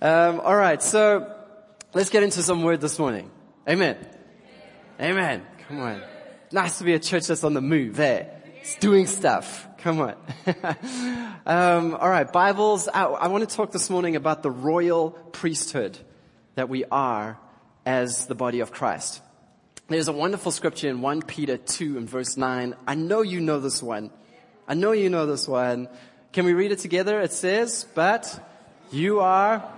Um, all right, so let's get into some word this morning. Amen. Amen. Come on. Nice to be a church that's on the move. Eh? It's doing stuff. Come on. um, all right, Bibles. I, I want to talk this morning about the royal priesthood that we are as the body of Christ. There's a wonderful scripture in 1 Peter 2 and verse 9. I know you know this one. I know you know this one. Can we read it together? It says, but you are,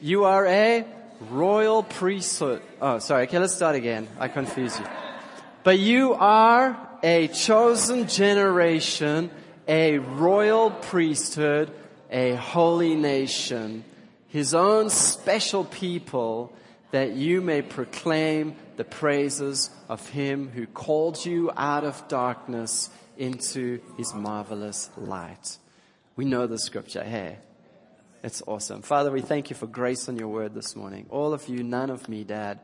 you are a royal priesthood. Oh, sorry. Okay, let's start again. I confuse you. But you are a chosen generation, a royal priesthood, a holy nation, his own special people, that you may proclaim the praises of him who called you out of darkness into his marvelous light. We know the scripture. Hey, it's awesome. Father, we thank you for grace on your word this morning. All of you, none of me, Dad.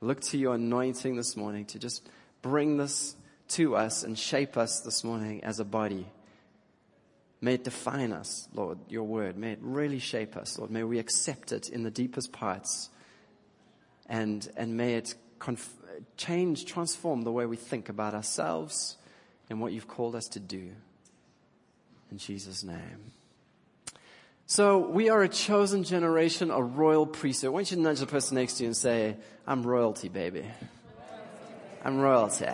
Look to your anointing this morning to just bring this to us and shape us this morning as a body. May it define us, Lord, your word. May it really shape us, Lord. May we accept it in the deepest parts. And, and may it conf- change, transform the way we think about ourselves and what you've called us to do. In Jesus' name. So we are a chosen generation, a royal priesthood. Why don't you nudge the person next to you and say, I'm royalty, baby. I'm royalty.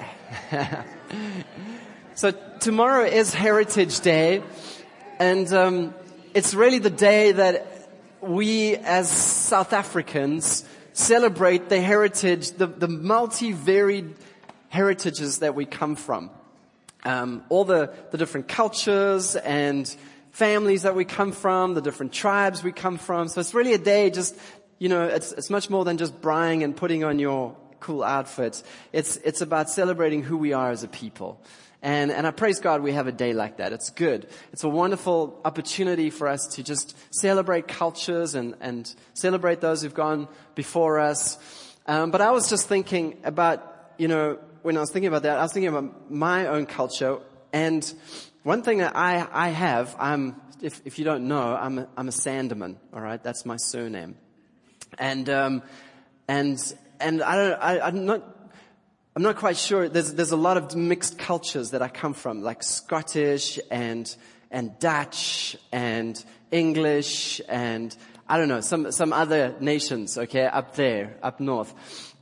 so tomorrow is Heritage Day, and um, it's really the day that we as South Africans celebrate the heritage, the, the multi-varied heritages that we come from. Um, all the, the different cultures and families that we come from, the different tribes we come from. So it's really a day just, you know, it's, it's much more than just buying and putting on your cool outfits. It's, it's about celebrating who we are as a people. And, and I praise God we have a day like that. It's good. It's a wonderful opportunity for us to just celebrate cultures and, and celebrate those who've gone before us. Um, but I was just thinking about, you know, when I was thinking about that, I was thinking about my own culture and one thing that I, I have, I'm, if, if you don't know, I'm a, I'm a Sandeman, alright? That's my surname. And, um, and, and I don't, I, I'm not, I'm not quite sure. There's, there's a lot of mixed cultures that I come from, like Scottish and, and Dutch and English and I don't know, some, some other nations, okay, up there, up north.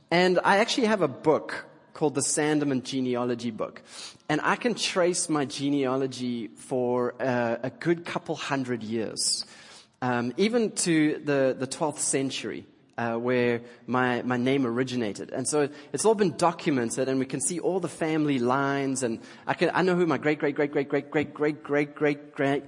And I actually have a book called the Sandeman Genealogy Book. And I can trace my genealogy for uh, a good couple hundred years, um, even to the, the 12th century. Uh, where my, my name originated. And so it's all been documented and we can see all the family lines and I can, I know who my great, great, great, great, great, great, great, great, great, great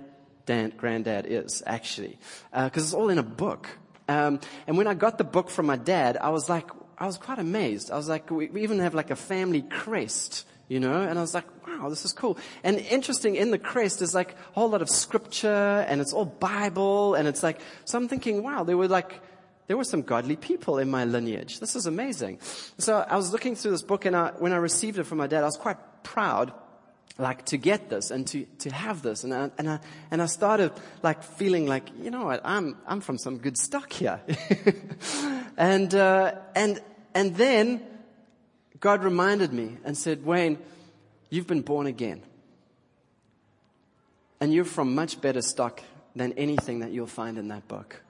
granddad is actually. Uh, cause it's all in a book. Um, and when I got the book from my dad, I was like, I was quite amazed. I was like, we, we even have like a family crest you know, and I was like, wow, this is cool. And interesting, in the crest is like a whole lot of scripture and it's all Bible and it's like, so I'm thinking, wow, there were like, there were some godly people in my lineage. This is amazing. So I was looking through this book and I, when I received it from my dad, I was quite proud like to get this and to, to have this. And I, and I, and I started like feeling like, you know what, I'm, I'm from some good stock here. and, uh, and, and then God reminded me and said, Wayne, you've been born again. And you're from much better stock than anything that you'll find in that book.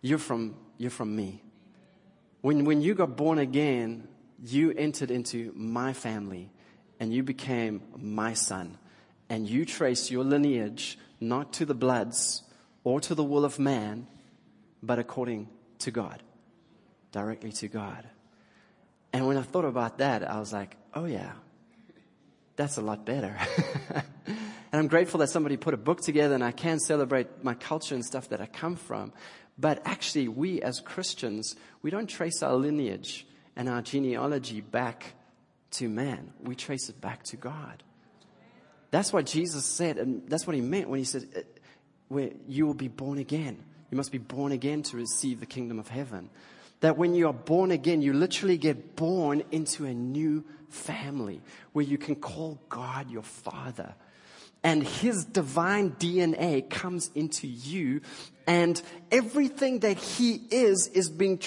You're from, you're from me. When, when you got born again, you entered into my family and you became my son. And you trace your lineage not to the bloods or to the will of man, but according to God, directly to God. And when I thought about that, I was like, oh yeah, that's a lot better. and I'm grateful that somebody put a book together and I can celebrate my culture and stuff that I come from. But actually, we as Christians, we don't trace our lineage and our genealogy back to man. We trace it back to God. That's what Jesus said, and that's what he meant when he said, uh, where you will be born again. You must be born again to receive the kingdom of heaven that when you are born again, you literally get born into a new family where you can call God your father. and his divine DNA comes into you and everything that he is is being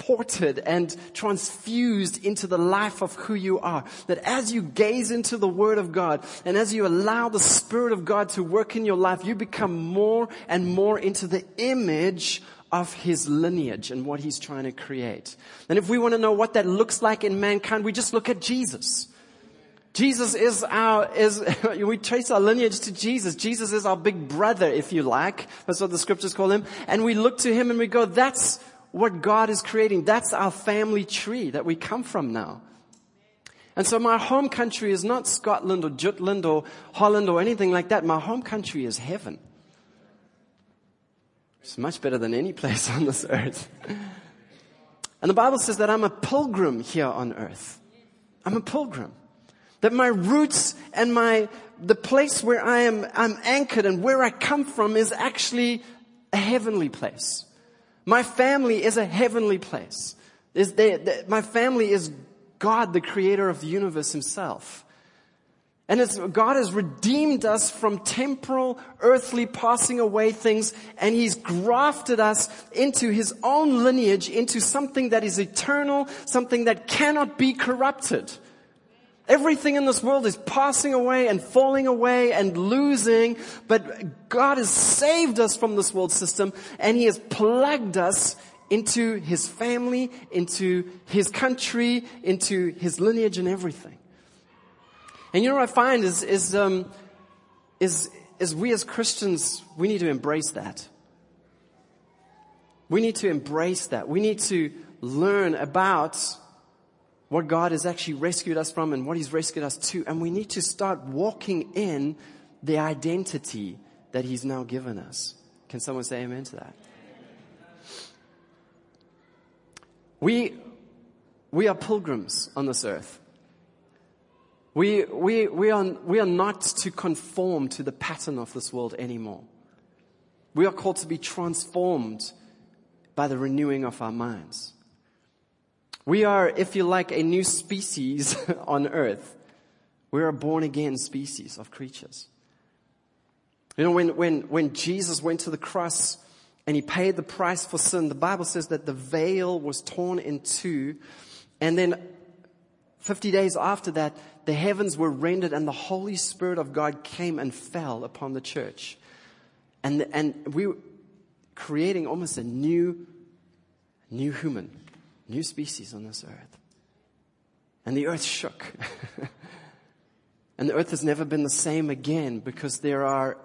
transported and transfused into the life of who you are. That as you gaze into the Word of God and as you allow the Spirit of God to work in your life, you become more and more into the image of his lineage and what he's trying to create. And if we want to know what that looks like in mankind, we just look at Jesus. Jesus is our, is, we trace our lineage to Jesus. Jesus is our big brother, if you like. That's what the scriptures call him. And we look to him and we go, that's what God is creating. That's our family tree that we come from now. And so my home country is not Scotland or Jutland or Holland or anything like that. My home country is heaven. It's much better than any place on this earth. And the Bible says that I'm a pilgrim here on earth. I'm a pilgrim. That my roots and my, the place where I am, I'm anchored and where I come from is actually a heavenly place. My family is a heavenly place. Is there, my family is God, the creator of the universe himself. And God has redeemed us from temporal, earthly, passing away things, and He's grafted us into His own lineage, into something that is eternal, something that cannot be corrupted. Everything in this world is passing away and falling away and losing, but God has saved us from this world system, and He has plugged us into His family, into His country, into His lineage and everything. And you know what I find is, is, um, is, is we as Christians, we need to embrace that. We need to embrace that. We need to learn about what God has actually rescued us from and what He's rescued us to. And we need to start walking in the identity that He's now given us. Can someone say amen to that? We, we are pilgrims on this earth. We, we, we, are, we are not to conform to the pattern of this world anymore. We are called to be transformed by the renewing of our minds. We are, if you like, a new species on earth. We're a born again species of creatures. You know, when, when, when Jesus went to the cross and he paid the price for sin, the Bible says that the veil was torn in two and then 50 days after that, the heavens were rendered and the Holy Spirit of God came and fell upon the church. And, and we were creating almost a new, new human, new species on this earth. And the earth shook. and the earth has never been the same again because there are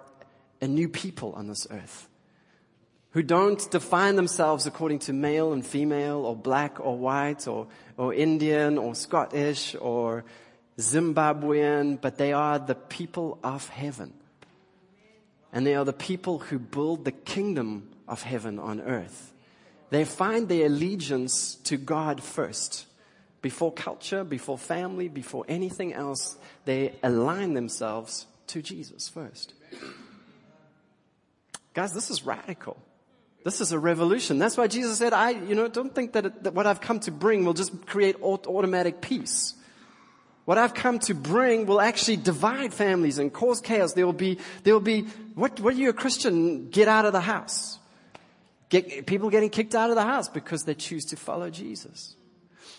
a new people on this earth who don't define themselves according to male and female or black or white or, or Indian or Scottish or Zimbabwean, but they are the people of heaven. And they are the people who build the kingdom of heaven on earth. They find their allegiance to God first. Before culture, before family, before anything else, they align themselves to Jesus first. Guys, this is radical. This is a revolution. That's why Jesus said, I, you know, don't think that, it, that what I've come to bring will just create automatic peace. What I've come to bring will actually divide families and cause chaos. There will be, there will be, what, what are you a Christian? Get out of the house. Get, people getting kicked out of the house because they choose to follow Jesus.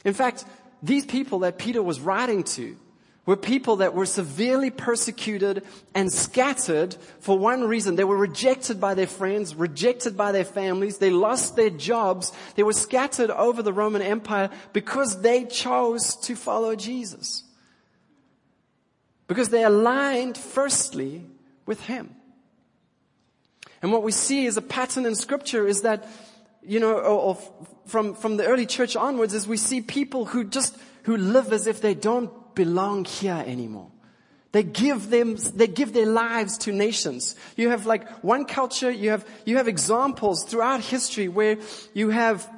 In fact, these people that Peter was writing to, were people that were severely persecuted and scattered for one reason. They were rejected by their friends, rejected by their families. They lost their jobs. They were scattered over the Roman Empire because they chose to follow Jesus. Because they aligned firstly with Him. And what we see is a pattern in scripture is that, you know, or, from, from the early church onwards is we see people who just, who live as if they don't belong here anymore. They give them, they give their lives to nations. You have like one culture, you have, you have examples throughout history where you have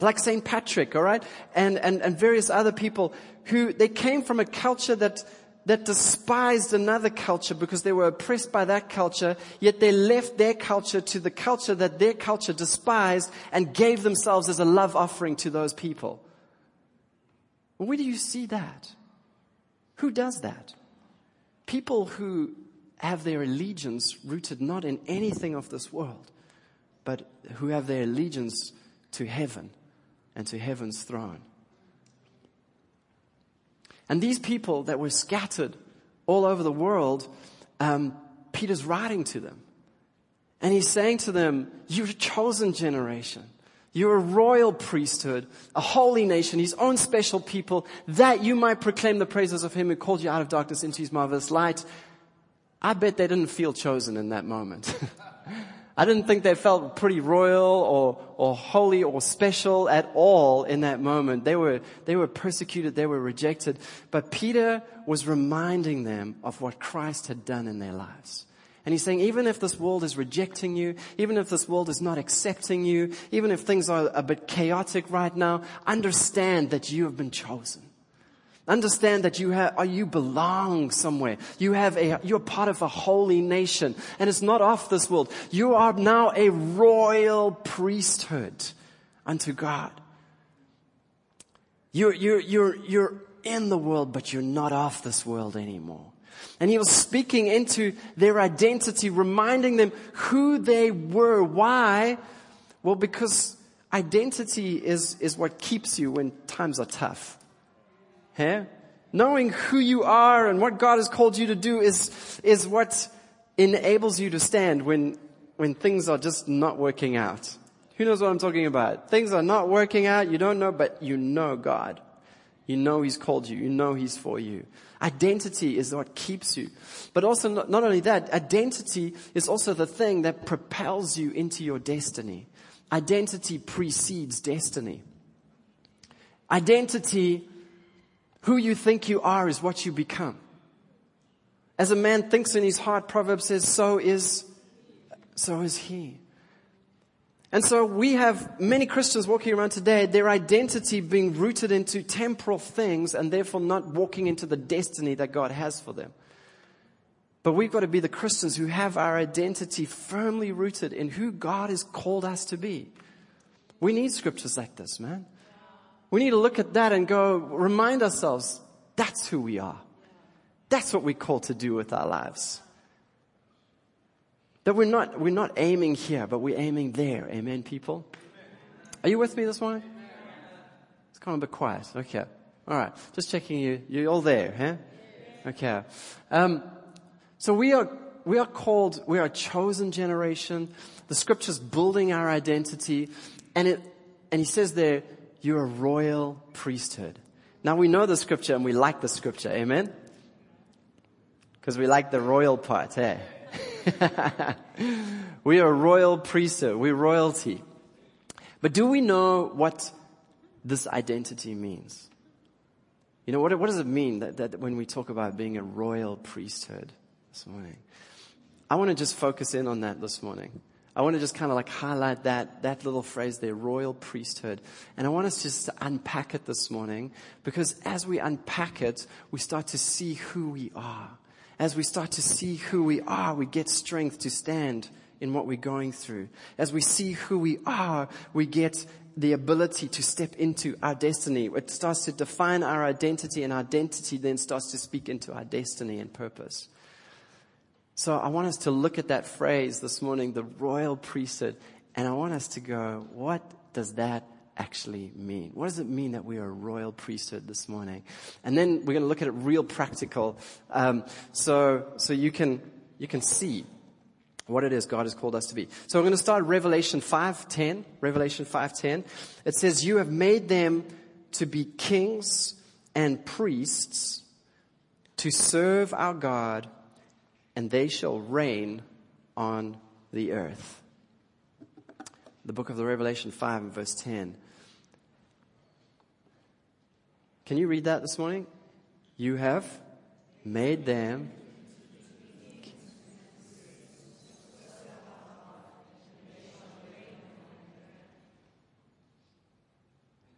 like St. Patrick, alright? And, and, and various other people who, they came from a culture that, that despised another culture because they were oppressed by that culture, yet they left their culture to the culture that their culture despised and gave themselves as a love offering to those people. Where do you see that? Who does that? people who have their allegiance rooted not in anything of this world, but who have their allegiance to heaven and to heaven's throne. And these people that were scattered all over the world, um, Peter's writing to them. And he's saying to them, You're a chosen generation. You're a royal priesthood, a holy nation, his own special people, that you might proclaim the praises of him who called you out of darkness into his marvelous light. I bet they didn't feel chosen in that moment. I didn't think they felt pretty royal or, or holy or special at all in that moment. They were, they were persecuted. They were rejected. But Peter was reminding them of what Christ had done in their lives. And he's saying, even if this world is rejecting you, even if this world is not accepting you, even if things are a bit chaotic right now, understand that you have been chosen. Understand that you have, uh, you belong somewhere. You have a, you're part of a holy nation and it's not off this world. You are now a royal priesthood unto God. You're, you're, you're, you're in the world, but you're not off this world anymore. And he was speaking into their identity, reminding them who they were. Why? Well, because identity is, is what keeps you when times are tough. Yeah? Knowing who you are and what God has called you to do is, is what enables you to stand when, when things are just not working out. Who knows what I'm talking about? Things are not working out, you don't know, but you know God. You know He's called you. You know He's for you. Identity is what keeps you. But also, not, not only that, identity is also the thing that propels you into your destiny. Identity precedes destiny. Identity, who you think you are is what you become. As a man thinks in his heart, Proverbs says, so is, so is he. And so we have many Christians walking around today, their identity being rooted into temporal things and therefore not walking into the destiny that God has for them. But we've got to be the Christians who have our identity firmly rooted in who God has called us to be. We need scriptures like this, man. We need to look at that and go remind ourselves that's who we are. That's what we're called to do with our lives. That we're not, we're not aiming here, but we're aiming there. Amen, people? Are you with me this morning? It's kind of a bit quiet. Okay. All right. Just checking you. You're all there, huh? Okay. Um, so we are, we are called, we are a chosen generation. The scripture's building our identity. And it, and he says there, you're a royal priesthood. Now we know the scripture and we like the scripture. Amen? Because we like the royal part, hey? Eh? we are a royal priesthood. We're royalty. But do we know what this identity means? You know, what, what does it mean that, that when we talk about being a royal priesthood this morning? I want to just focus in on that this morning. I want to just kind of like highlight that, that little phrase there, royal priesthood. And I want us just to unpack it this morning because as we unpack it, we start to see who we are as we start to see who we are, we get strength to stand in what we're going through. As we see who we are, we get the ability to step into our destiny. It starts to define our identity and our identity then starts to speak into our destiny and purpose. So I want us to look at that phrase this morning, the royal priesthood, and I want us to go, what does that actually mean? What does it mean that we are a royal priesthood this morning? And then we're going to look at it real practical, um, so so you can you can see what it is God has called us to be. So we're going to start Revelation 5:10. Revelation 5:10. It says, "You have made them to be kings and priests to serve our God, and they shall reign on the earth." The book of the Revelation 5 and verse 10. Can you read that this morning? You have made them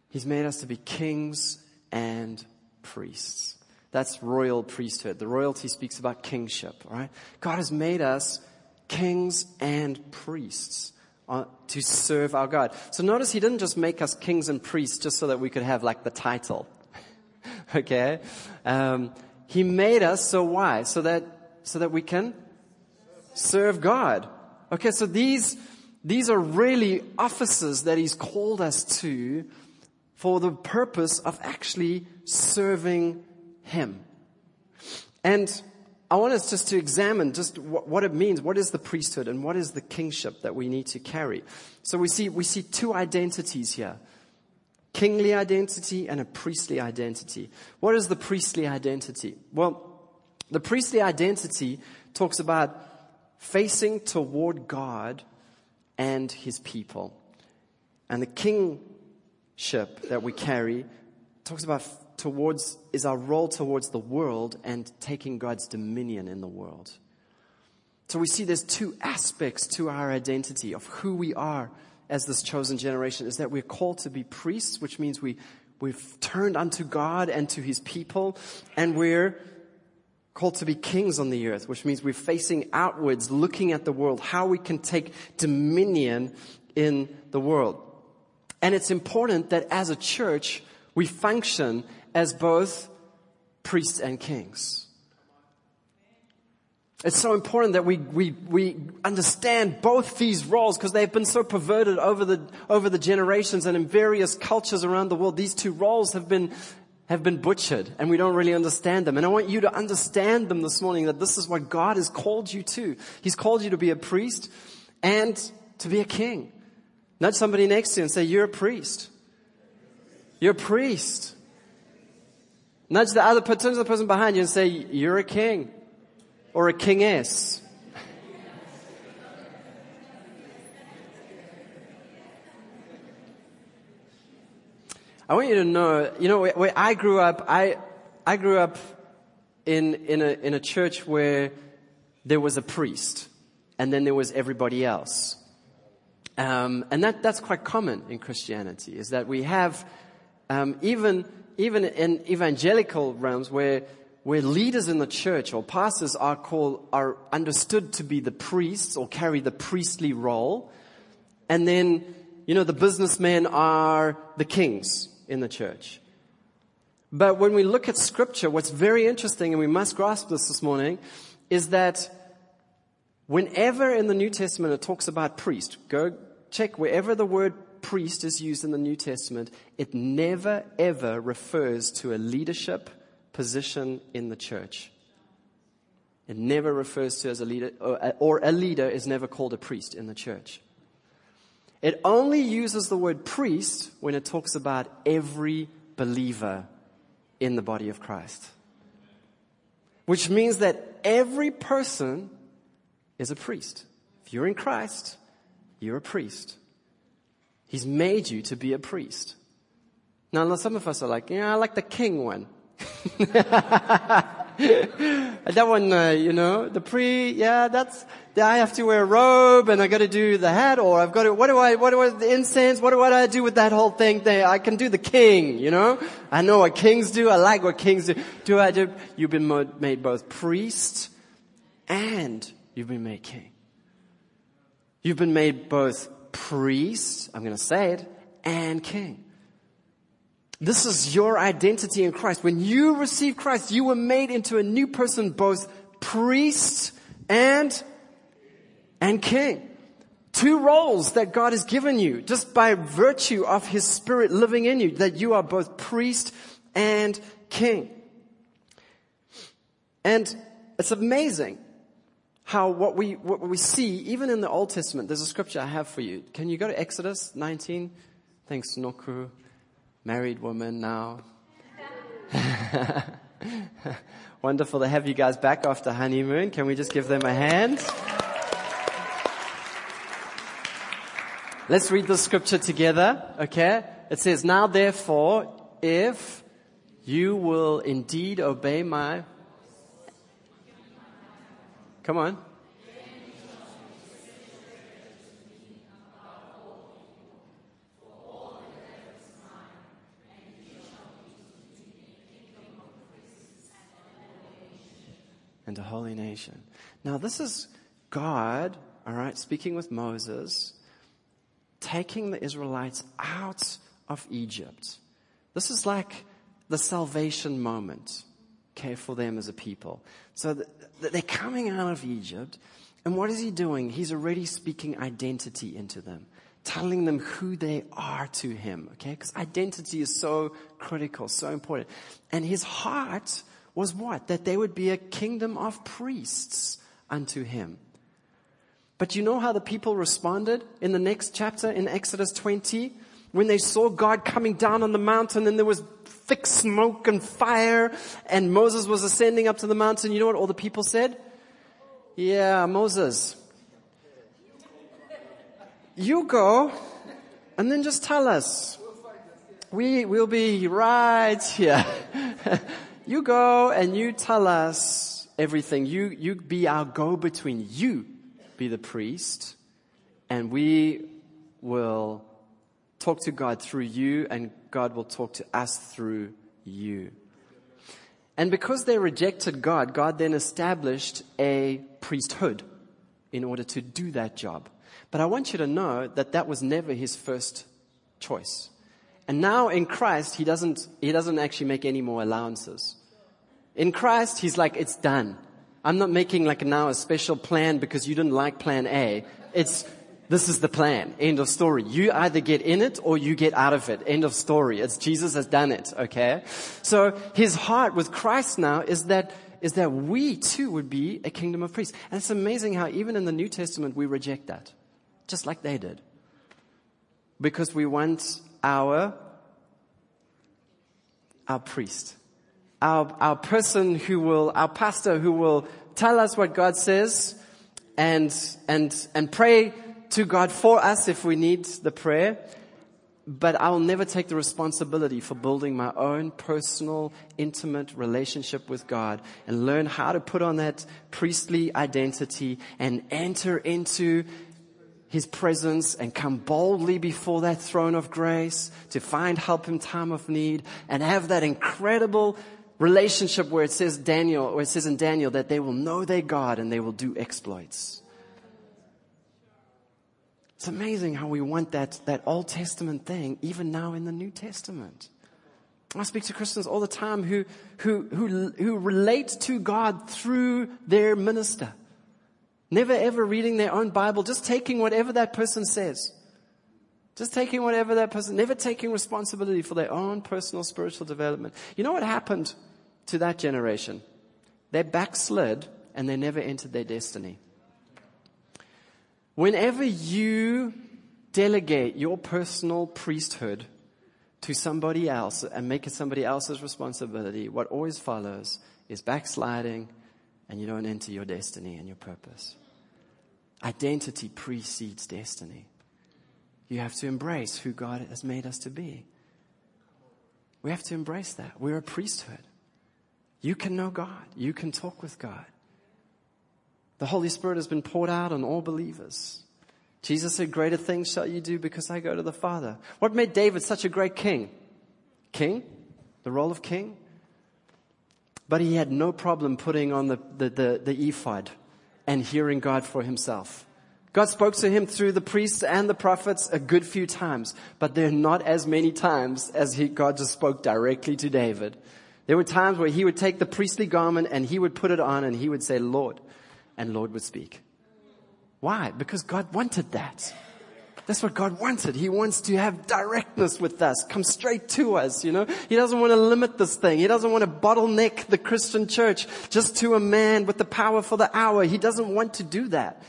He's made us to be kings and priests. That's royal priesthood. The royalty speaks about kingship, right? God has made us kings and priests uh, to serve our God. So notice he didn't just make us kings and priests just so that we could have like the title. okay? Um, He made us so why? So that, so that we can serve God. Okay, so these, these are really offices that He's called us to for the purpose of actually serving Him. And I want us just to examine just what, it means. What is the priesthood and what is the kingship that we need to carry? So we see, we see two identities here. Kingly identity and a priestly identity. What is the priestly identity? Well, the priestly identity talks about facing toward God and his people. And the kingship that we carry talks about towards, is our role towards the world and taking God's dominion in the world. So we see there's two aspects to our identity of who we are as this chosen generation is that we're called to be priests, which means we, we've turned unto God and to his people, and we're called to be kings on the earth, which means we're facing outwards, looking at the world, how we can take dominion in the world. And it's important that as a church, we function as both priests and kings. It's so important that we, we, we understand both these roles because they've been so perverted over the, over the generations and in various cultures around the world. These two roles have been, have been butchered and we don't really understand them. And I want you to understand them this morning that this is what God has called you to. He's called you to be a priest and to be a king. Nudge somebody next to you and say, you're a priest. You're a priest. Nudge the other, turn to the person behind you and say, you're a king or a kingess. I want you to know, you know, where I grew up, I, I grew up in, in a, in a church where there was a priest and then there was everybody else. Um, and that, that's quite common in Christianity, is that we have, um, even even in evangelical realms where, where leaders in the church or pastors are called, are understood to be the priests or carry the priestly role. And then, you know, the businessmen are the kings in the church. But when we look at scripture, what's very interesting, and we must grasp this this morning, is that whenever in the New Testament it talks about priest, go check wherever the word priest is used in the New Testament, it never ever refers to a leadership position in the church. It never refers to as a leader, or a leader is never called a priest in the church. It only uses the word priest when it talks about every believer in the body of Christ. Which means that every person is a priest. If you're in Christ, you're a priest. He's made you to be a priest. Now, some of us are like, yeah, I like the king one. that one, uh, you know, the pre, yeah, that's, I have to wear a robe and I got to do the hat or I've got to, what do I, what do I, the incense, what do I do with that whole thing there? I can do the king, you know? I know what kings do. I like what kings do. Do I do? You've been made both priest and you've been made king. You've been made both priest, I'm going to say it, and king. This is your identity in Christ. When you received Christ, you were made into a new person, both priest and, and king. Two roles that God has given you just by virtue of His Spirit living in you, that you are both priest and king. And it's amazing how what we, what we see, even in the Old Testament, there's a scripture I have for you. Can you go to Exodus 19? Thanks, Noku. Married woman now. Wonderful to have you guys back after honeymoon. Can we just give them a hand? Let's read the scripture together, okay? It says, Now therefore, if you will indeed obey my Come on. and a holy nation. Now, this is God, all right, speaking with Moses, taking the Israelites out of Egypt. This is like the salvation moment. Okay, for them as a people. So they're coming out of Egypt, and what is he doing? He's already speaking identity into them, telling them who they are to him, okay? Because identity is so critical, so important. And his heart was what? That they would be a kingdom of priests unto him. But you know how the people responded in the next chapter in Exodus 20? When they saw God coming down on the mountain and there was thick smoke and fire and Moses was ascending up to the mountain, you know what all the people said? Yeah, Moses. You go and then just tell us. We will be right here. you go and you tell us everything. You, you be our go-between. You be the priest and we will talk to God through you and God will talk to us through you. And because they rejected God, God then established a priesthood in order to do that job. But I want you to know that that was never his first choice. And now in Christ, he doesn't, he doesn't actually make any more allowances. In Christ, he's like, it's done. I'm not making like now a special plan because you didn't like plan A. It's, this is the plan. End of story. You either get in it or you get out of it. End of story. It's Jesus has done it. Okay. So his heart with Christ now is that, is that we too would be a kingdom of priests. And it's amazing how even in the New Testament we reject that. Just like they did. Because we want our, our priest our, our person who will, our pastor who will tell us what God says and, and, and pray to God for us if we need the prayer. But I will never take the responsibility for building my own personal, intimate relationship with God and learn how to put on that priestly identity and enter into his presence and come boldly before that throne of grace to find help in time of need and have that incredible relationship where it says Daniel, or it says in Daniel that they will know their God and they will do exploits. It's amazing how we want that, that Old Testament thing even now in the New Testament. I speak to Christians all the time who, who, who, who relate to God through their minister. Never ever reading their own Bible, just taking whatever that person says. Just taking whatever that person, never taking responsibility for their own personal spiritual development. You know what happened to that generation. They backslid and they never entered their destiny. Whenever you delegate your personal priesthood to somebody else and make it somebody else's responsibility, what always follows is backsliding and you don't enter your destiny and your purpose. Identity precedes destiny. You have to embrace who God has made us to be. We have to embrace that. We're a priesthood. You can know God. You can talk with God. The Holy Spirit has been poured out on all believers. Jesus said, greater things shall you do because I go to the Father. What made David such a great king? King? The role of king? But he had no problem putting on the, the, the, the ephod and hearing God for himself. God spoke to him through the priests and the prophets a good few times, but there are not as many times as he, God just spoke directly to David. There were times where he would take the priestly garment and he would put it on and he would say, Lord, and Lord would speak. Why? Because God wanted that. That's what God wanted. He wants to have directness with us, come straight to us, you know. He doesn't want to limit this thing. He doesn't want to bottleneck the Christian church just to a man with the power for the hour. He doesn't want to do that.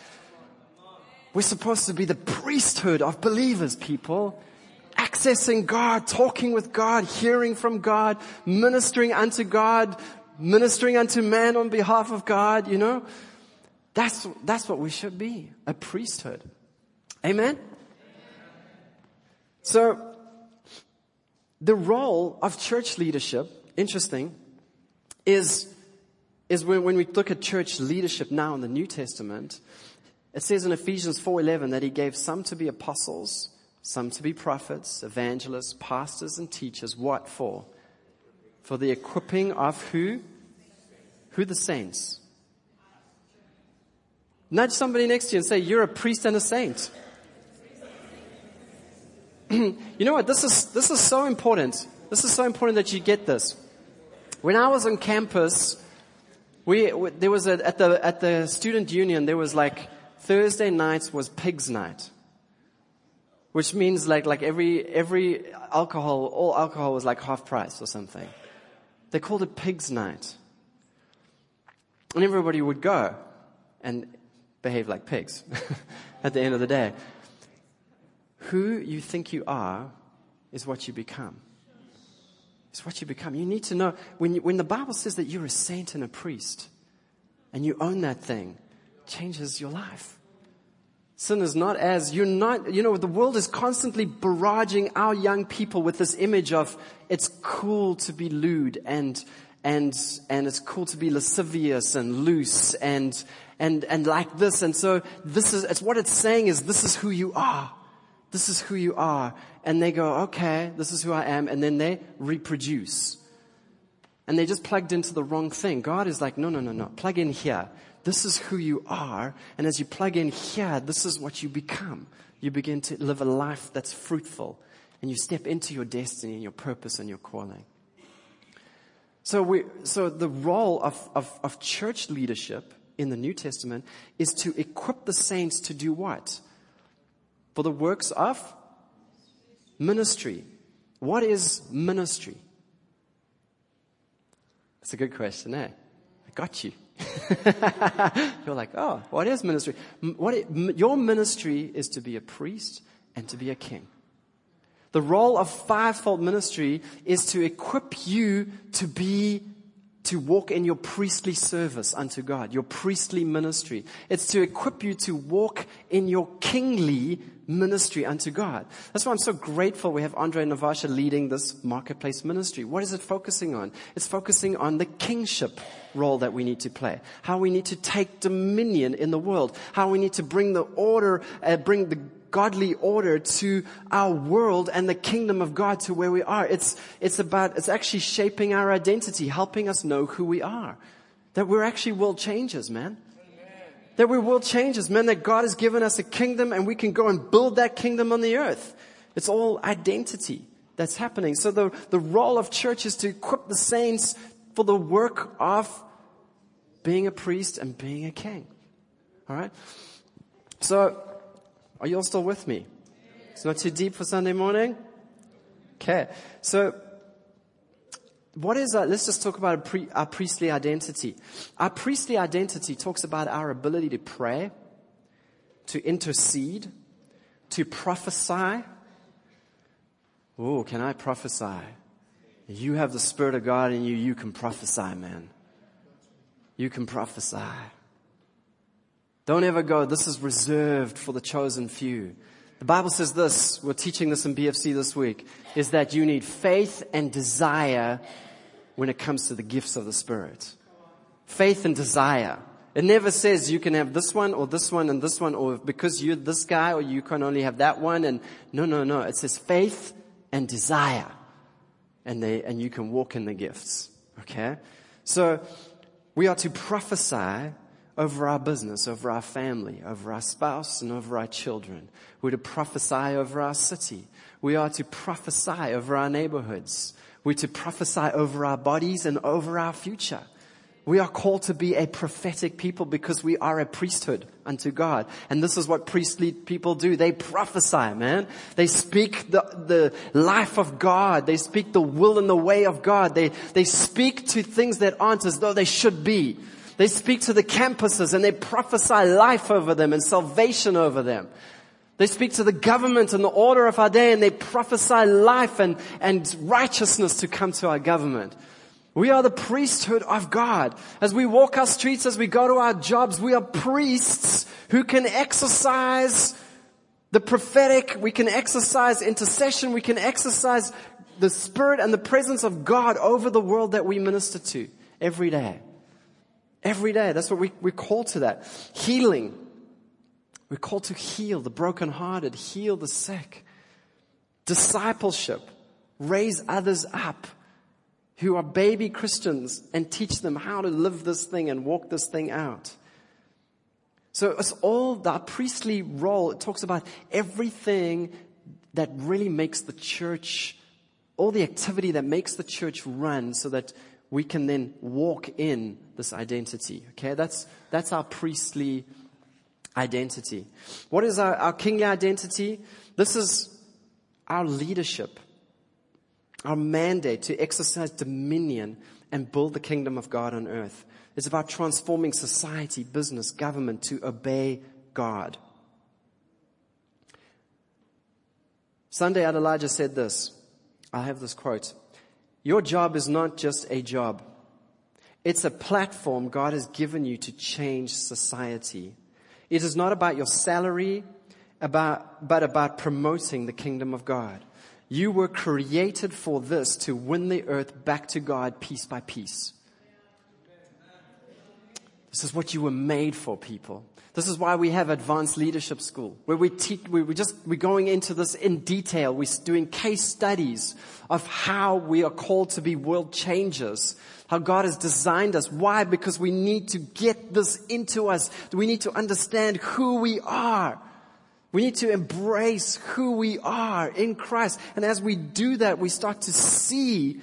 We're supposed to be the priesthood of believers, people accessing God, talking with God, hearing from God, ministering unto God, ministering unto man on behalf of God, you know? That's, that's what we should be, a priesthood. Amen? So, the role of church leadership, interesting, is, is when, when we look at church leadership now in the New Testament, it says in Ephesians 4.11 that he gave some to be apostles, some to be prophets, evangelists, pastors, and teachers. What for? For the equipping of who? Who the saints. Nudge somebody next to you and say, You're a priest and a saint. you know what? This is, this is so important. This is so important that you get this. When I was on campus, we, there was a, at the at the student union there was like Thursday nights was pigs night, which means like like every every alcohol all alcohol was like half price or something. They called it pigs night, and everybody would go and behave like pigs at the end of the day. Who you think you are is what you become. It's what you become. You need to know when, you, when the Bible says that you're a saint and a priest and you own that thing, changes your life. Sin is not as, you're not, you know, the world is constantly barraging our young people with this image of it's cool to be lewd and, and, and it's cool to be lascivious and loose and, and, and like this. And so this is, it's what it's saying is this is who you are. This is who you are. And they go, okay, this is who I am. And then they reproduce. And they just plugged into the wrong thing. God is like, no, no, no, no. Plug in here. This is who you are. And as you plug in here, this is what you become. You begin to live a life that's fruitful. And you step into your destiny and your purpose and your calling. So we, so the role of, of, of church leadership in the New Testament is to equip the saints to do what? for the works of ministry. What is ministry? That's a good question, eh? I got you. You're like, oh, what is ministry? What it, your ministry is to be a priest and to be a king. The role of fivefold ministry is to equip you to be to walk in your priestly service unto God, your priestly ministry. It's to equip you to walk in your kingly ministry unto God. That's why I'm so grateful we have Andre and Navasha leading this marketplace ministry. What is it focusing on? It's focusing on the kingship role that we need to play. How we need to take dominion in the world. How we need to bring the order, uh, bring the godly order to our world and the kingdom of God to where we are. It's, it's about, it's actually shaping our identity, helping us know who we are. That we're actually world changers, man. That we're world changers, man, that God has given us a kingdom and we can go and build that kingdom on the earth. It's all identity that's happening. So the, the role of church is to equip the saints for the work of being a priest and being a king. Alright? So, are you all still with me? It's not too deep for Sunday morning? Okay. So, what is that? Let's just talk about pre, our priestly identity. Our priestly identity talks about our ability to pray, to intercede, to prophesy. Oh, can I prophesy? You have the Spirit of God in you, you can prophesy, man. You can prophesy. Don't ever go, this is reserved for the chosen few. The Bible says this, we're teaching this in BFC this week, is that you need faith and desire when it comes to the gifts of the Spirit. Faith and desire. It never says you can have this one or this one and this one or because you're this guy or you can only have that one and no, no, no. It says faith and desire. And they, and you can walk in the gifts. Okay? So we are to prophesy over our business, over our family, over our spouse, and over our children. We're to prophesy over our city. We are to prophesy over our neighborhoods. We're to prophesy over our bodies and over our future. We are called to be a prophetic people because we are a priesthood unto God. And this is what priestly people do. They prophesy, man. They speak the, the life of God. They speak the will and the way of God. They, they speak to things that aren't as though they should be. They speak to the campuses and they prophesy life over them and salvation over them. They speak to the government and the order of our day and they prophesy life and, and righteousness to come to our government. We are the priesthood of God. As we walk our streets, as we go to our jobs, we are priests who can exercise the prophetic, we can exercise intercession, we can exercise the spirit and the presence of God over the world that we minister to every day. Every day. That's what we, we call to that. Healing. We're called to heal the brokenhearted, heal the sick. Discipleship. Raise others up who are baby Christians and teach them how to live this thing and walk this thing out. So it's all that priestly role. It talks about everything that really makes the church, all the activity that makes the church run so that we can then walk in this identity. Okay, that's, that's our priestly identity. What is our, our kingly identity? This is our leadership, our mandate to exercise dominion and build the kingdom of God on earth. It's about transforming society, business, government to obey God. Sunday Adelaja said this. I have this quote. Your job is not just a job. It's a platform God has given you to change society. It is not about your salary, about, but about promoting the kingdom of God. You were created for this to win the earth back to God piece by piece. This is what you were made for, people. This is why we have advanced leadership school, where we teach, we, we just, we're going into this in detail. We're doing case studies of how we are called to be world changers, how God has designed us. Why? Because we need to get this into us. We need to understand who we are. We need to embrace who we are in Christ. And as we do that, we start to see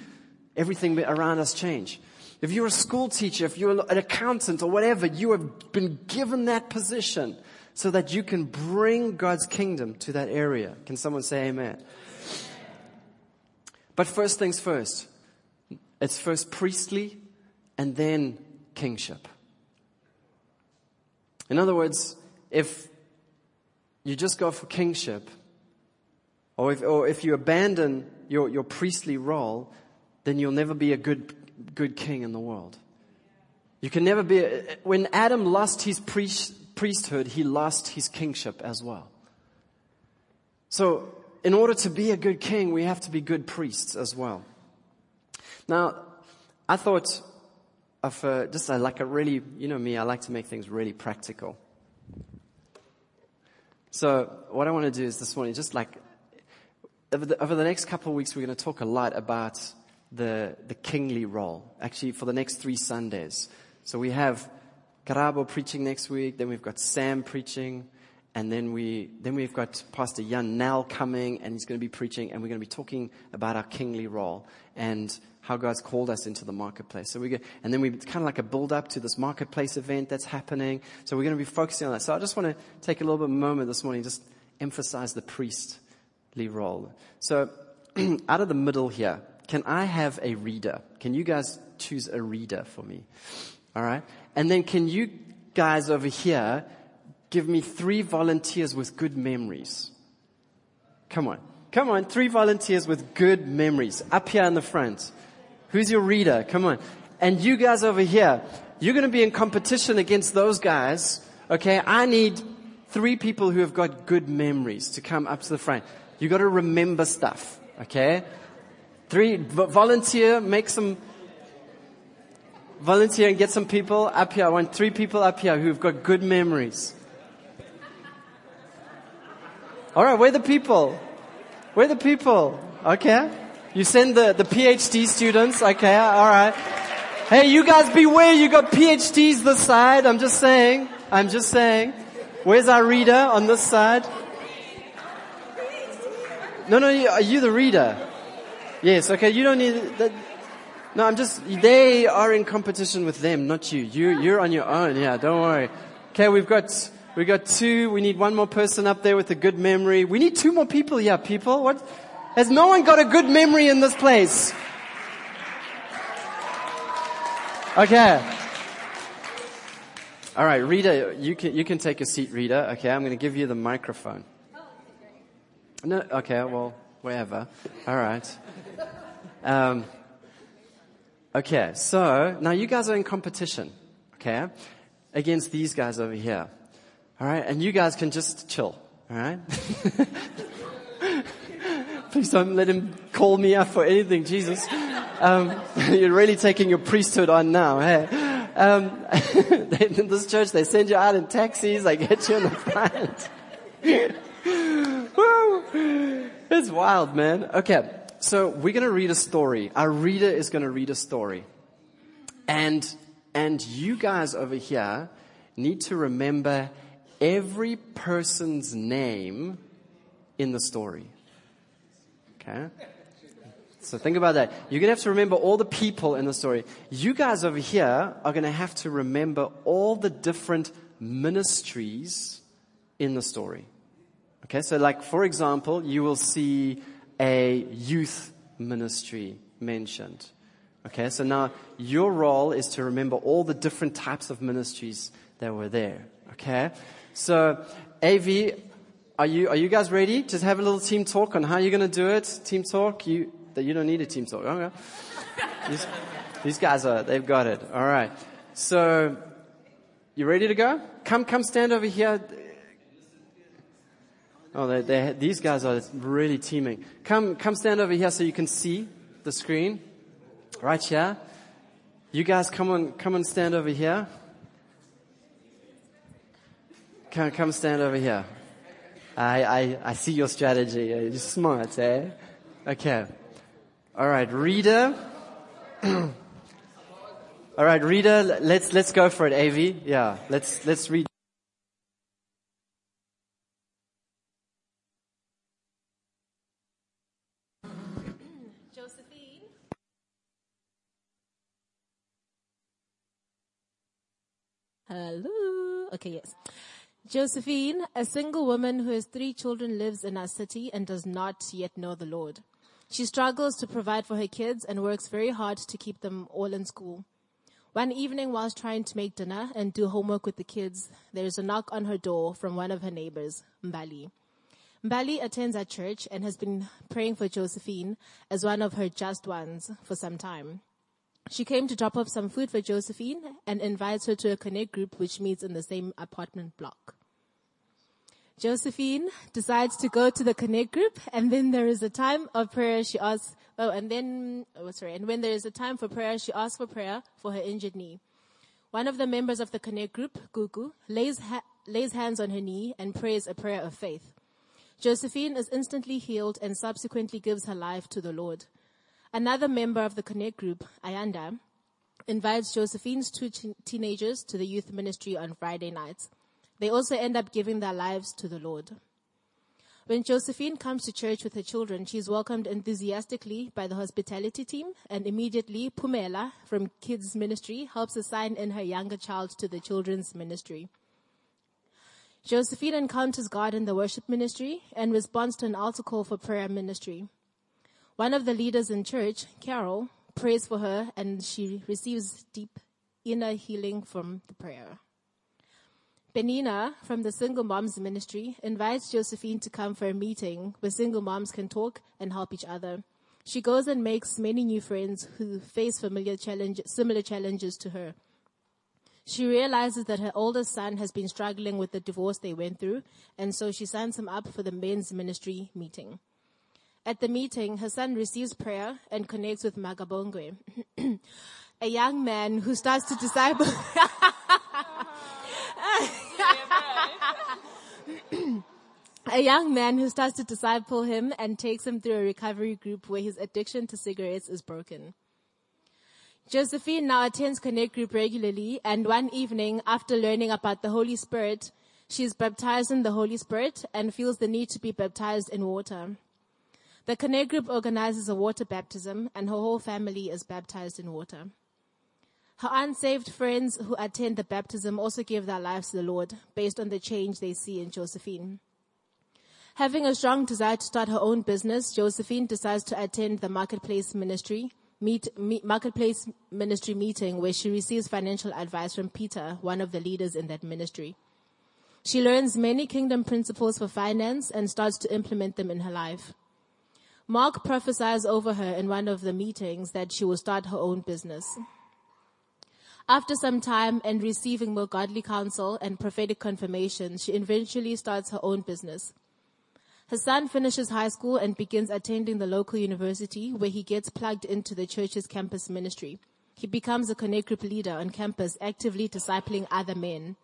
everything around us change. If you're a school teacher, if you're an accountant or whatever, you have been given that position so that you can bring God's kingdom to that area. Can someone say amen? But first things first. It's first priestly and then kingship. In other words, if you just go for kingship, or if, or if you abandon your, your priestly role, then you'll never be a good good king in the world. You can never be, when Adam lost his priesthood, he lost his kingship as well. So, in order to be a good king, we have to be good priests as well. Now, I thought of uh, just like a really, you know me, I like to make things really practical. So, what I want to do is this morning, just like over the, over the next couple of weeks, we're going to talk a lot about the, the kingly role, actually for the next three Sundays. So we have Karabo preaching next week, then we've got Sam preaching, and then we, then we've got Pastor Jan Nell coming, and he's going to be preaching, and we're going to be talking about our kingly role and how God's called us into the marketplace. So we get, and then we kind of like a build up to this marketplace event that's happening. So we're going to be focusing on that. So I just want to take a little bit of a moment this morning, just emphasize the priestly role. So out of the middle here, can I have a reader? Can you guys choose a reader for me? All right. And then can you guys over here give me three volunteers with good memories? Come on. Come on. Three volunteers with good memories up here in the front. Who's your reader? Come on. And you guys over here, you're going to be in competition against those guys. Okay. I need three people who have got good memories to come up to the front. You got to remember stuff. Okay. Three, volunteer, make some, volunteer and get some people up here. I want three people up here who've got good memories. Alright, where the people? Where the people? Okay. You send the, the PhD students. Okay, alright. Hey, you guys beware, you got PhDs this side. I'm just saying. I'm just saying. Where's our reader on this side? No, no, are you the reader? Yes, okay, you don't need that. No, I'm just, they are in competition with them, not you. You, you're on your own. Yeah, don't worry. Okay, we've got, we've got two. We need one more person up there with a good memory. We need two more people. Yeah, people. What? Has no one got a good memory in this place? Okay. All right, Rita, you can, you can take a seat, Rita. Okay, I'm going to give you the microphone. No, okay, well, wherever. All right. Um, okay, so now you guys are in competition, okay, against these guys over here. All right, and you guys can just chill. All right. Please don't let him call me up for anything, Jesus. Um, you're really taking your priesthood on now, hey. Um, in this church, they send you out in taxis, they get you in the front. Woo! It's wild, man. Okay, so we're to read a story. Our reader is to read a story. And, and you guys over here need to remember every person's name in the story. Okay? So think about that. You're going to have to remember all the people in the story. You guys over here are going to have to remember all the different ministries in the story. Okay, so like for example, you will see a youth ministry mentioned. Okay, so now your role is to remember all the different types of ministries that were there. Okay, so AV, are you are you guys ready? Just have a little team talk on how you're going to do it. Team talk. You that you don't need a team talk. Okay. these, these guys are they've got it. All right. So you ready to go? Come come stand over here. Oh, they, they, these guys are really teaming. Come, come stand over here so you can see the screen. Right here. You guys come on, come and stand over here. Come, come stand over here. I, I, I see your strategy. You're smart, eh? Okay. All right, reader. All right, reader. Let's let's go for it, Av. Yeah, let's let's read. Josephine. Hello. Okay, yes. Josephine, a single woman who has three children, lives in our city and does not yet know the Lord. She struggles to provide for her kids and works very hard to keep them all in school. One evening, whilst trying to make dinner and do homework with the kids, there is a knock on her door from one of her neighbors, Mbali. Mbali attends our church and has been praying for Josephine as one of her just ones for some time. She came to drop off some food for Josephine and invites her to a connect group which meets in the same apartment block. Josephine decides to go to the connect group and then there is a time of prayer she asks, oh, and then, oh, sorry, and when there is a time for prayer, she asks for prayer for her injured knee. One of the members of the connect group, Gugu, lays, ha- lays hands on her knee and prays a prayer of faith. Josephine is instantly healed and subsequently gives her life to the Lord. Another member of the connect group, Ayanda, invites Josephine's two teen- teenagers to the youth ministry on Friday nights. They also end up giving their lives to the Lord. When Josephine comes to church with her children, she is welcomed enthusiastically by the hospitality team and immediately Pumela from kids ministry helps assign in her younger child to the children's ministry. Josephine encounters God in the worship ministry and responds to an altar call for prayer ministry. One of the leaders in church, Carol, prays for her and she receives deep inner healing from the prayer. Benina from the Single Moms Ministry invites Josephine to come for a meeting where single moms can talk and help each other. She goes and makes many new friends who face familiar challenge, similar challenges to her. She realizes that her oldest son has been struggling with the divorce they went through, and so she signs him up for the men's ministry meeting. At the meeting, her son receives prayer and connects with Magabongwe, a young man who starts to disciple. a young man who starts to disciple him and takes him through a recovery group where his addiction to cigarettes is broken. Josephine now attends Connect Group regularly and one evening after learning about the Holy Spirit, she is baptized in the Holy Spirit and feels the need to be baptized in water. The Connect Group organizes a water baptism and her whole family is baptized in water. Her unsaved friends who attend the baptism also give their lives to the Lord based on the change they see in Josephine. Having a strong desire to start her own business, Josephine decides to attend the marketplace ministry, meet, meet, marketplace ministry meeting where she receives financial advice from Peter, one of the leaders in that ministry. She learns many kingdom principles for finance and starts to implement them in her life. Mark prophesies over her in one of the meetings that she will start her own business. After some time and receiving more godly counsel and prophetic confirmation, she eventually starts her own business. Her son finishes high school and begins attending the local university where he gets plugged into the church's campus ministry. He becomes a connect group leader on campus, actively discipling other men.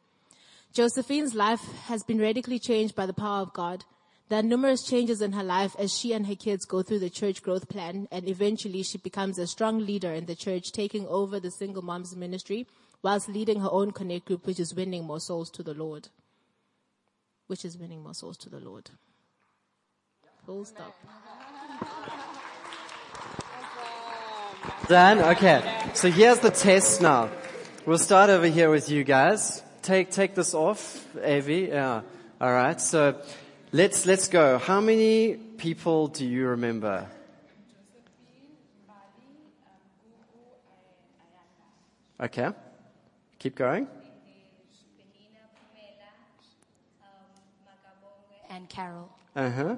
Josephine's life has been radically changed by the power of God. There are numerous changes in her life as she and her kids go through the church growth plan and eventually she becomes a strong leader in the church, taking over the single moms ministry whilst leading her own connect group, which is winning more souls to the Lord. Which is winning more souls to the Lord. Full stop. Dan, Okay. So here's the test now. We'll start over here with you guys. Take, take this off, Avi. Yeah. Alright. So let's, let's go. How many people do you remember? Okay. Keep going. and Carol. Uh huh.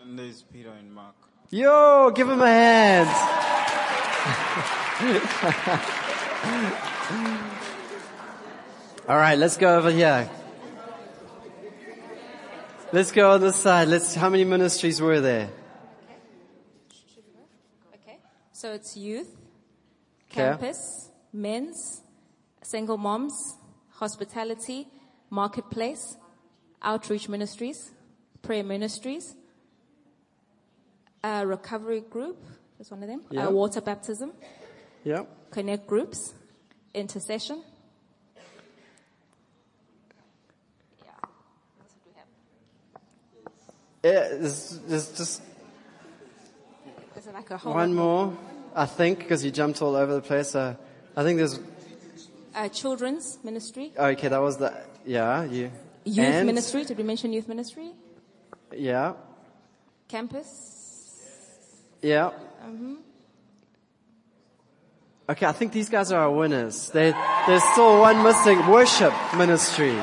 And there's Peter and Mark. Yo, give him a hand. All right, let's go over here. Let's go on this side. Let's. How many ministries were there? Okay. So it's youth, campus, men's, single moms, hospitality, marketplace, outreach ministries, prayer ministries, a recovery group, that's one of them, Yeah. uh, water baptism, Yeah. connect groups, intercession. Yeah. What else do we have? Yeah, there's, there's just like a whole one more, I think, because you jumped all over the place. Uh, I think there's. uh, children's ministry, Okay, that was the. Yeah, you. youth and- ministry. Did we mention youth ministry? Yeah. Campus. Yeah. Okay, I think these guys are our winners. They, there's still one missing. Worship ministry.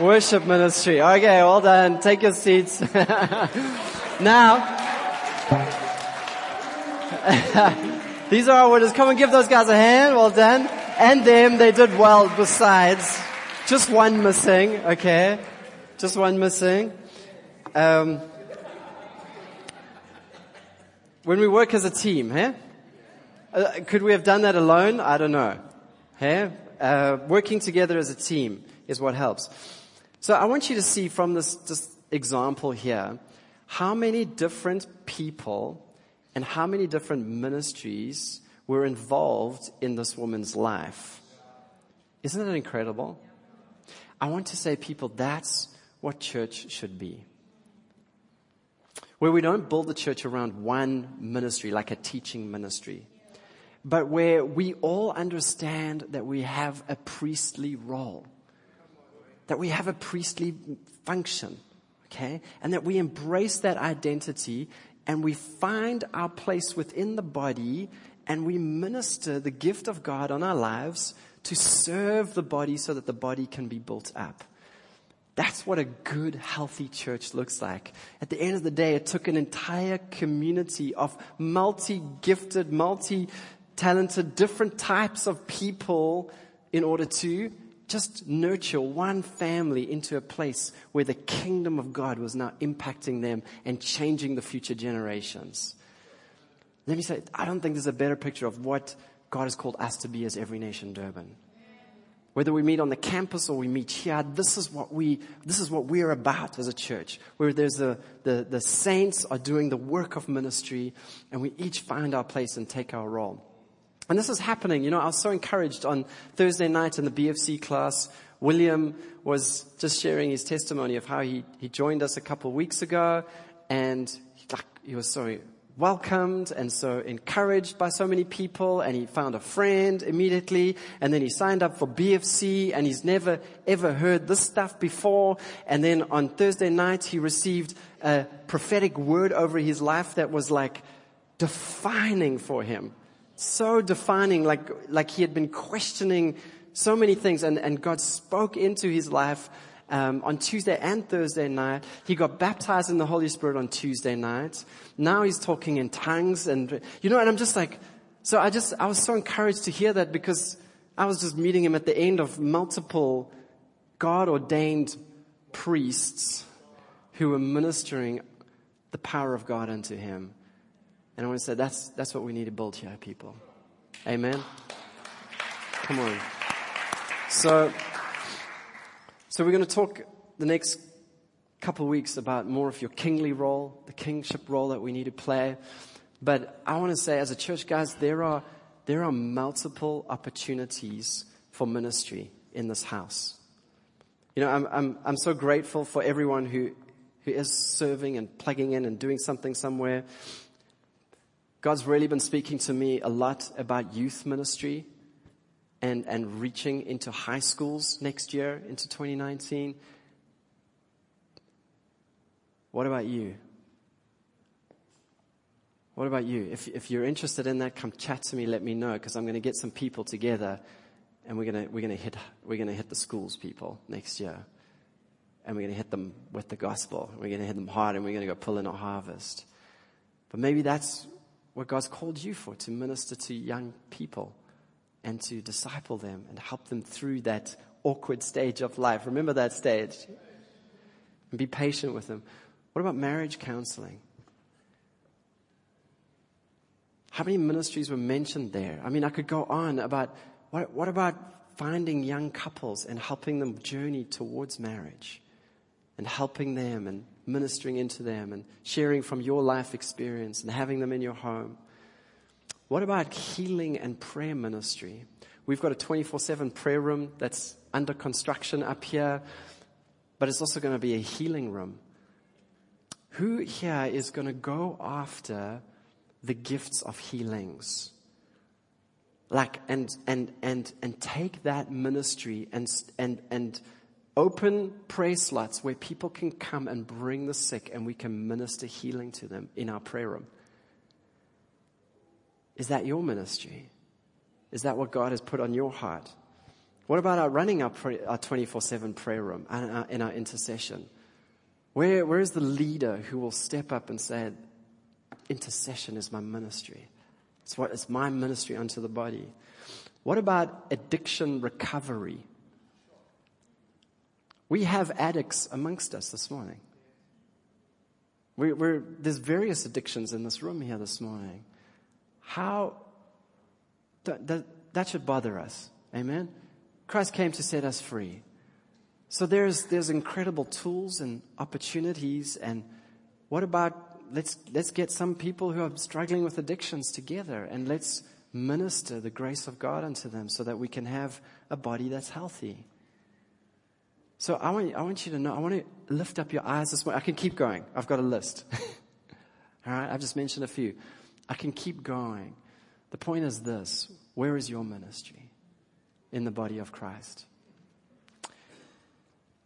Worship ministry. Okay, well done. Take your seats. now, these are our winners. Come and give those guys a hand. Well done. And them, they did well besides. Just one missing, okay? Just one missing. Um, when we work as a team, eh? Uh, could we have done that alone? I don't know. Hey? Uh, working together as a team is what helps. So I want you to see from this, this example here how many different people and how many different ministries were involved in this woman's life. Isn't that incredible? I want to say, people, that's what church should be where we don't build the church around one ministry, like a teaching ministry, but where we all understand that we have a priestly role, that we have a priestly function, okay? And that we embrace that identity and we find our place within the body and we minister the gift of God on our lives to serve the body so that the body can be built up. That's what a good, healthy church looks like. At the end of the day, it took an entire community of multi-gifted, multi-talented, different types of people in order to just nurture one family into a place where the kingdom of God was now impacting them and changing the future generations. Let me say, I don't think there's a better picture of what God has called us to be as Every Nation Durban. Whether we meet on the campus or we meet here, this is what we, this is what we're about as a church. Where there's a, the, the saints are doing the work of ministry and we each find our place and take our role. And this is happening. You know, I was so encouraged on Thursday night in the BFC class. William was just sharing his testimony of how he, he joined us a couple of weeks ago and he, like, he was so welcomed and so encouraged by so many people and he found a friend immediately and then he signed up for BFC and he's never ever heard this stuff before and then on Thursday night he received a prophetic word over his life that was like defining for him so defining like like he had been questioning so many things and, and God spoke into his life um, on Tuesday and Thursday night. He got baptized in the Holy Spirit on Tuesday night. Now he's talking in tongues and, you know, and I'm just like, so I just, I was so encouraged to hear that because I was just meeting him at the end of multiple God ordained priests who were ministering the power of God unto him. And I want to say that's, that's what we need to build here, people. Amen. Come on. So, so we're going to talk the next couple of weeks about more of your kingly role, the kingship role that we need to play. But I want to say as a church, guys, there are, there are multiple opportunities for ministry in this house. You know, I'm, I'm, I'm so grateful for everyone who, who is serving and plugging in and doing something somewhere. God's really been speaking to me a lot about youth ministry and, and reaching into high schools next year, into 2019. What about you? What about you? If, if you're interested in that, come chat to me, let me know, because I'm going to get some people together and we're going to, we're going to hit, we're going to hit the schools people next year. And we're going to hit them with the gospel. We're going to hit them hard and we're going to go pull in a harvest. But maybe that's what God's called you for, to minister to young people and to disciple them and help them through that awkward stage of life. Remember that stage. And be patient with them. What about marriage counseling? How many ministries were mentioned there? I mean, I could go on about what, what about finding young couples and helping them journey towards marriage and helping them and ministering into them and sharing from your life experience and having them in your home? What about healing and prayer ministry? We've got a 24 7 prayer room that's under construction up here, but it's also going to be a healing room. Who here is going to go after the gifts of healings? Like, and, and, and, and take that ministry and, and, and open prayer slots where people can come and bring the sick and we can minister healing to them in our prayer room. Is that your ministry? Is that what God has put on your heart? What about our running our, 24 7 prayer room and our, in our intercession? Where, where is the leader who will step up and say, intercession is my ministry? It's, what, it's my ministry unto the body. What about addiction recovery? We have addicts amongst us this morning. We, are there's various addictions in this room here this morning. How, that, that, that should bother us. Amen? Christ came to set us free. So there's, there's incredible tools and opportunities. And what about, let's, let's get some people who are struggling with addictions together and let's minister the grace of God unto them so that we can have a body that's healthy. So I want, I want you to know, I want to lift up your eyes this morning. I can keep going. I've got a list. All right, I've just mentioned a few. I can keep going. The point is this where is your ministry in the body of Christ?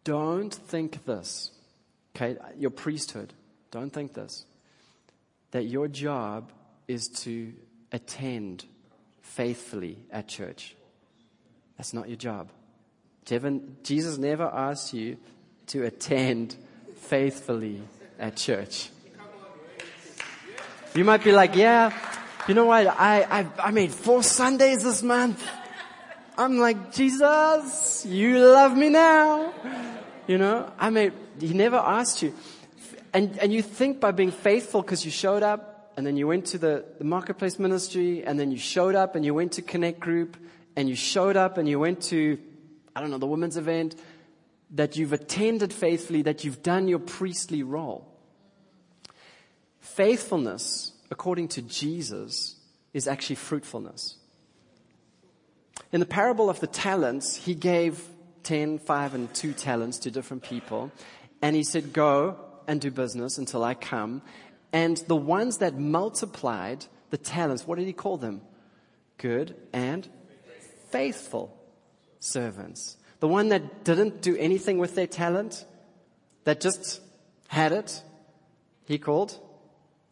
Don't think this, okay, your priesthood, don't think this, that your job is to attend faithfully at church. That's not your job. Jesus never asked you to attend faithfully at church. You might be like, yeah, you know what? I, I, I made four Sundays this month. I'm like, Jesus, you love me now. You know, I made, he never asked you. And, and you think by being faithful because you showed up and then you went to the, the marketplace ministry and then you showed up and you went to connect group and you showed up and you went to I don't know, the women's event, that you've attended faithfully, that you've done your priestly role. Faithfulness, according to Jesus, is actually fruitfulness. In the parable of the talents, he gave 10, 5, and 2 talents to different people. And he said, Go and do business until I come. And the ones that multiplied the talents, what did he call them? Good and faithful servants. The one that didn't do anything with their talent, that just had it, he called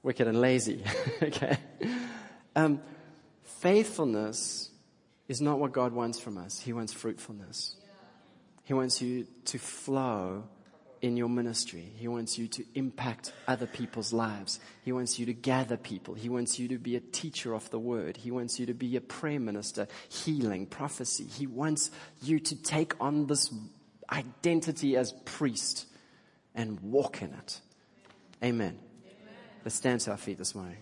wicked and lazy. okay? Um, faithfulness is not what God wants from us. He wants fruitfulness. He wants you to flow in your ministry. He wants you to impact other people's lives. He wants you to gather people. He wants you to be a teacher of the word. He wants you to be a prayer minister, healing, prophecy. He wants you to take on this identity as priest and walk in it. Amen. Amen. Let's stand to our feet this morning.